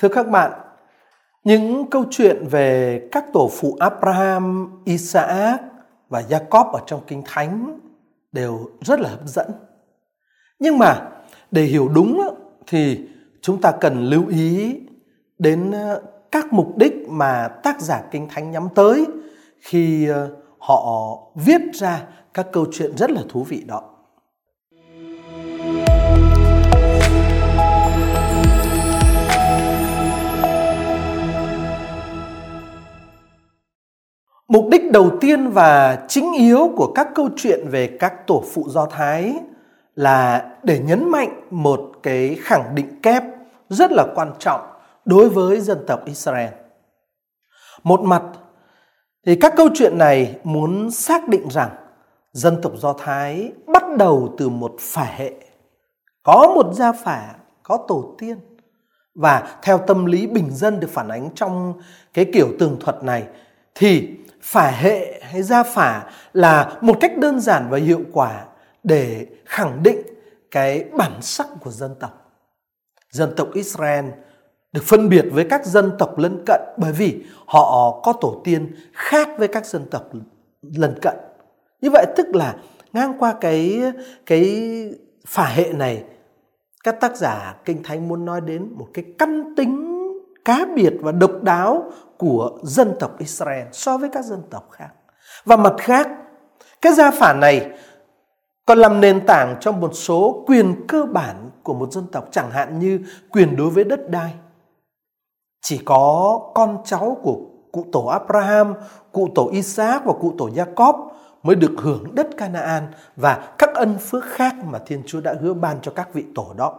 Thưa các bạn, những câu chuyện về các tổ phụ Abraham, Isaac và Jacob ở trong Kinh Thánh đều rất là hấp dẫn. Nhưng mà để hiểu đúng thì chúng ta cần lưu ý đến ờ, các mục đích mà tác giả Kinh Thánh nhắm tới khi ờ, họ viết ra các câu chuyện rất là thú vị đó. Mục đích đầu tiên và chính yếu của các câu chuyện về các tổ phụ Do Thái là để nhấn mạnh một cái khẳng định kép rất là quan trọng đối với dân tộc Israel. Một mặt thì các câu chuyện này muốn xác định rằng dân tộc Do Thái bắt đầu từ một phả hệ, có một gia phả, có tổ tiên. Và theo tâm lý bình dân được phản ánh trong cái kiểu tường thuật này thì phả hệ hay gia phả là một cách đơn giản và hiệu quả để khẳng định cái bản sắc của dân tộc. Dân tộc Israel được phân biệt với các dân tộc lân cận bởi vì họ có tổ tiên khác với các dân tộc lân cận. Như vậy tức là ngang qua cái cái phả hệ này, các tác giả kinh thánh muốn nói đến một cái căn tính cá biệt và độc đáo của dân tộc Israel so với các dân tộc khác. Và mặt khác, cái gia phả này còn làm nền tảng cho một số quyền cơ bản của một dân tộc chẳng hạn như quyền đối với đất đai. Chỉ có con cháu của cụ tổ Abraham, cụ tổ Isaac và cụ tổ Jacob mới được hưởng đất Canaan và các ân phước khác mà Thiên Chúa đã hứa ban cho các vị tổ đó.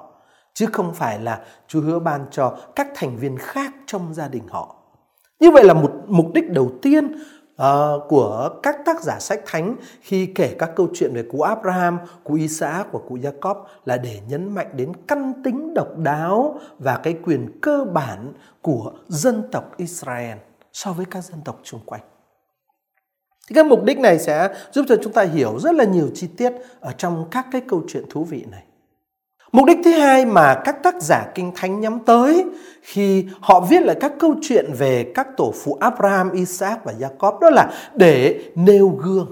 Chứ không phải là Chúa hứa ban cho các thành viên khác trong gia đình họ. Như vậy là một mục đích đầu tiên uh, của các tác giả sách thánh khi kể các câu chuyện về cụ Abraham, cụ Isaac và cụ Jacob là để nhấn mạnh đến căn tính độc đáo và cái quyền cơ bản của dân tộc Israel so với các dân tộc xung quanh. Thì cái mục đích này sẽ giúp cho chúng ta hiểu rất là nhiều chi tiết ở trong các cái câu chuyện thú vị này. Mục đích thứ hai mà các tác giả kinh thánh nhắm tới khi họ viết lại các câu chuyện về các tổ phụ Abraham, Isaac và Jacob đó là để nêu gương.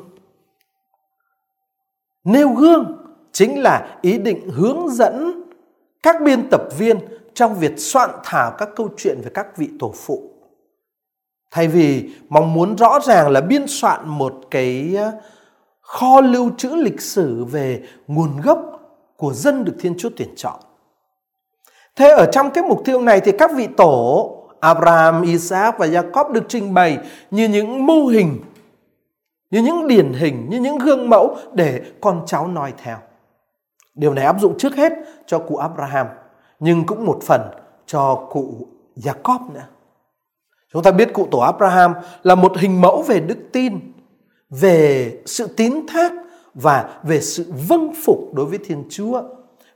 Nêu gương chính là ý định hướng dẫn các biên tập viên trong việc soạn thảo các câu chuyện về các vị tổ phụ. Thay vì mong muốn rõ ràng là biên soạn một cái ờ, kho lưu trữ lịch sử về nguồn gốc của dân được Thiên Chúa tuyển chọn. Thế ở trong cái mục tiêu này thì các vị tổ Abraham, Isaac và Jacob được trình bày như những mô hình, như những điển hình, như những gương mẫu để con cháu noi theo. Điều này áp dụng trước hết cho cụ Abraham, nhưng cũng một phần cho cụ Jacob nữa. Chúng ta biết cụ tổ Abraham là một hình mẫu về đức tin, về sự tín thác và về sự vâng phục đối với Thiên Chúa.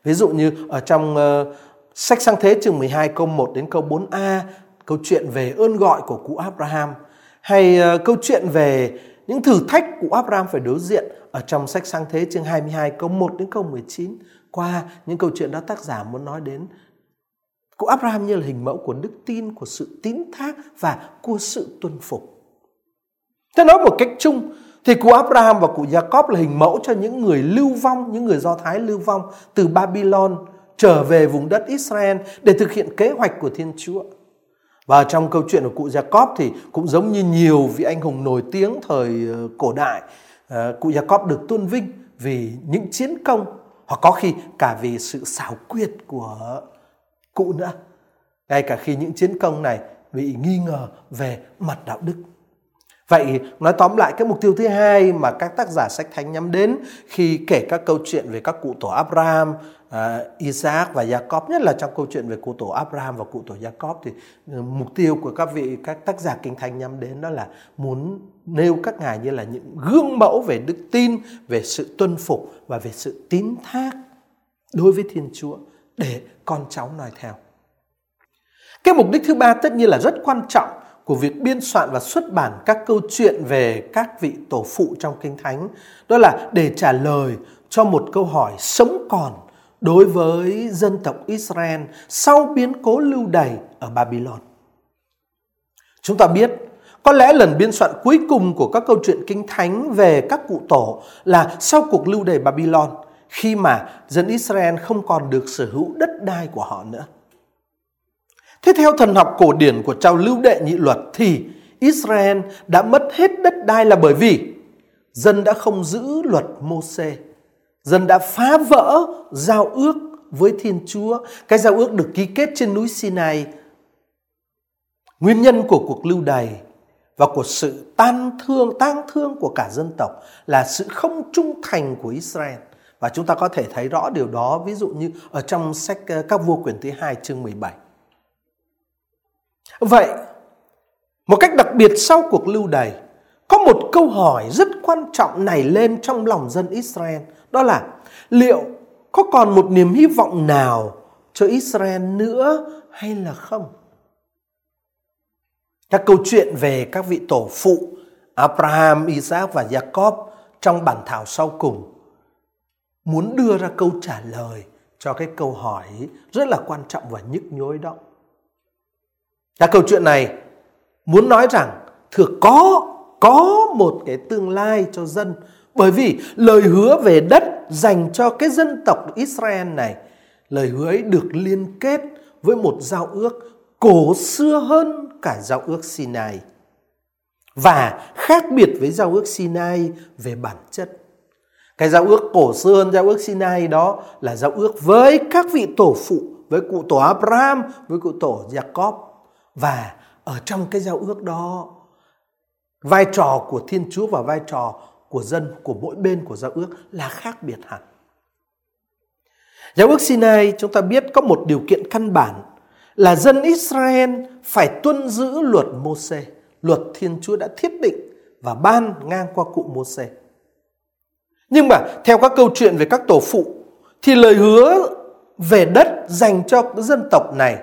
Ví dụ như ở trong uh, sách Sang Thế chương 12 câu 1 đến câu 4a, câu chuyện về ơn gọi của cụ Abraham hay uh, câu chuyện về những thử thách cụ Abraham phải đối diện ở trong sách Sang Thế chương 22 câu 1 đến câu 19. Qua những câu chuyện đó tác giả muốn nói đến cụ Abraham như là hình mẫu của đức tin, của sự tín thác và của sự tuân phục. Thế nói một cách chung thì cụ Abraham và cụ Jacob là hình mẫu cho những người lưu vong, những người Do Thái lưu vong từ Babylon trở về vùng đất Israel để thực hiện kế hoạch của Thiên Chúa. Và trong câu chuyện của cụ Jacob thì cũng giống như nhiều vị anh hùng nổi tiếng thời ờ, cổ đại, ờ, cụ Jacob được tôn vinh vì những chiến công hoặc có khi cả vì sự xảo quyệt của cụ nữa. Ngay cả khi những chiến công này bị nghi ngờ về mặt đạo đức. Vậy nói tóm lại cái mục tiêu thứ hai mà các tác giả sách thánh nhắm đến khi kể các câu chuyện về các cụ tổ Abraham, uh, Isaac và Jacob nhất là trong câu chuyện về cụ tổ Abraham và cụ tổ Jacob thì uh, mục tiêu của các vị các tác giả kinh thánh nhắm đến đó là muốn nêu các ngài như là những gương mẫu về đức tin, về sự tuân phục và về sự tín thác đối với Thiên Chúa để con cháu noi theo. Cái mục đích thứ ba tất nhiên là rất quan trọng của việc biên soạn và xuất bản các câu chuyện về các vị tổ phụ trong Kinh Thánh. Đó là để trả lời cho một câu hỏi sống còn đối với dân tộc Israel sau biến cố lưu đày ở Babylon. Chúng ta biết, có lẽ lần biên soạn cuối cùng của các câu chuyện kinh thánh về các cụ tổ là sau cuộc lưu đày Babylon, khi mà dân Israel không còn được sở hữu đất đai của họ nữa. Thế theo thần học cổ điển của trao lưu đệ nhị luật thì Israel đã mất hết đất đai là bởi vì dân đã không giữ luật Môse. Dân đã phá vỡ giao ước với Thiên Chúa. Cái giao ước được ký kết trên núi Sinai. Nguyên nhân của cuộc lưu đày và của sự tan thương, tang thương của cả dân tộc là sự không trung thành của Israel. Và chúng ta có thể thấy rõ điều đó ví dụ như ở trong sách ờ, các vua quyển thứ hai chương 17. Vậy, một cách đặc biệt sau cuộc lưu đày, có một câu hỏi rất quan trọng nảy lên trong lòng dân Israel, đó là liệu có còn một niềm hy vọng nào cho Israel nữa hay là không? Các câu chuyện về các vị tổ phụ Abraham, Isaac và Jacob trong bản thảo sau cùng muốn đưa ra câu trả lời cho cái câu hỏi rất là quan trọng và nhức nhối đó. Các câu chuyện này muốn nói rằng thừa có có một cái tương lai cho dân bởi vì lời hứa về đất dành cho cái dân tộc Israel này lời hứa ấy được liên kết với một giao ước cổ xưa hơn cả giao ước Sinai và khác biệt với giao ước Sinai về bản chất. Cái giao ước cổ xưa hơn giao ước Sinai đó là giao ước với các vị tổ phụ, với cụ tổ Abraham, với cụ tổ Jacob và ở trong cái giao ước đó vai trò của Thiên Chúa và vai trò của dân của mỗi bên của giao ước là khác biệt hẳn. Giao ước Sinai chúng ta biết có một điều kiện căn bản là dân Israel phải tuân giữ luật Môse, luật Thiên Chúa đã thiết định và ban ngang qua cụ Môse. Nhưng mà theo các câu chuyện về các tổ phụ thì lời hứa về đất dành cho dân tộc này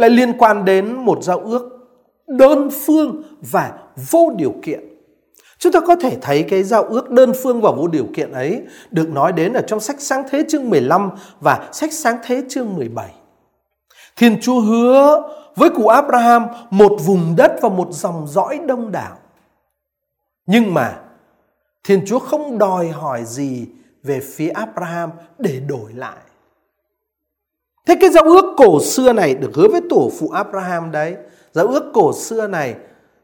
lại liên quan đến một giao ước đơn phương và vô điều kiện. Chúng ta có thể thấy cái giao ước đơn phương và vô điều kiện ấy được nói đến ở trong sách Sáng Thế chương 15 và sách Sáng Thế chương 17. Thiên Chúa hứa với cụ Abraham một vùng đất và một dòng dõi đông đảo. Nhưng mà Thiên Chúa không đòi hỏi gì về phía Abraham để đổi lại. Thế cái giao ước cổ xưa này được hứa với tổ phụ Abraham đấy. Giao ước cổ xưa này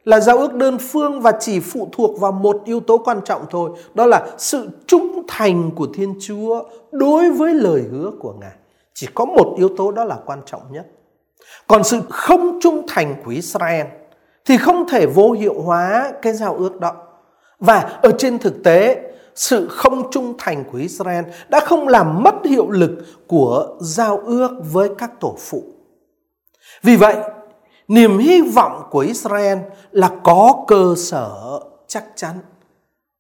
là giao ước đơn phương và chỉ phụ thuộc vào một yếu tố quan trọng thôi. Đó là sự trung thành của Thiên Chúa đối với lời hứa của Ngài. Chỉ có một yếu tố đó là quan trọng nhất. Còn sự không trung thành của Israel thì không thể vô hiệu hóa cái giao ước đó. Và ở trên thực tế, sự không trung thành của Israel đã không làm mất hiệu lực của giao ước với các tổ phụ. Vì vậy, niềm hy vọng của Israel là có cơ sở chắc chắn.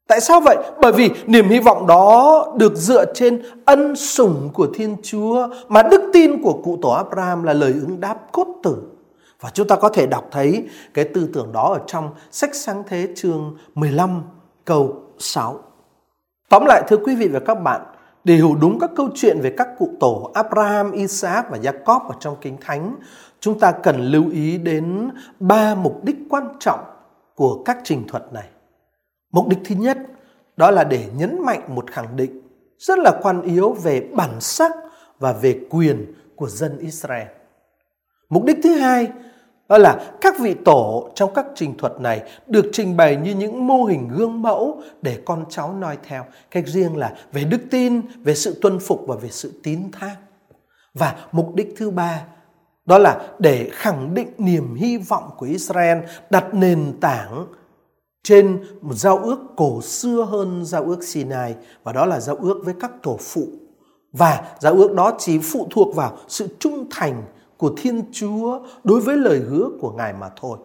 Tại sao vậy? Bởi vì niềm hy vọng đó được dựa trên ân sủng của Thiên Chúa mà đức tin của cụ tổ Abraham là lời ứng đáp cốt tử. Và chúng ta có thể đọc thấy cái tư tưởng đó ở trong sách sáng thế chương 15 câu 6. Tóm lại thưa quý vị và các bạn, để hiểu đúng các câu chuyện về các cụ tổ Abraham, Isaac và Jacob ở trong Kinh Thánh, chúng ta cần lưu ý đến ba mục đích quan trọng của các trình thuật này. Mục đích thứ nhất đó là để nhấn mạnh một khẳng định rất là quan yếu về bản sắc và về quyền của dân Israel. Mục đích thứ hai đó là các vị tổ trong các trình thuật này được trình bày như những mô hình gương mẫu để con cháu noi theo. Cách riêng là về đức tin, về sự tuân phục và về sự tín thác. Và mục đích thứ ba đó là để khẳng định niềm hy vọng của Israel đặt nền tảng trên một giao ước cổ xưa hơn giao ước Sinai và đó là giao ước với các tổ phụ. Và giao ước đó chỉ phụ thuộc vào sự trung thành của Thiên Chúa đối với lời hứa của Ngài mà thôi.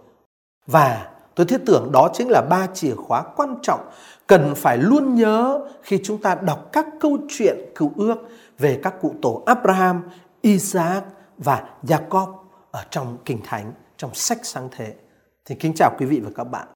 Và tôi thiết tưởng đó chính là ba chìa khóa quan trọng cần phải luôn nhớ khi chúng ta đọc các câu chuyện cựu ước về các cụ tổ Abraham, Isaac và Jacob ở trong Kinh Thánh, trong sách sáng thế. Thì kính chào quý vị và các bạn.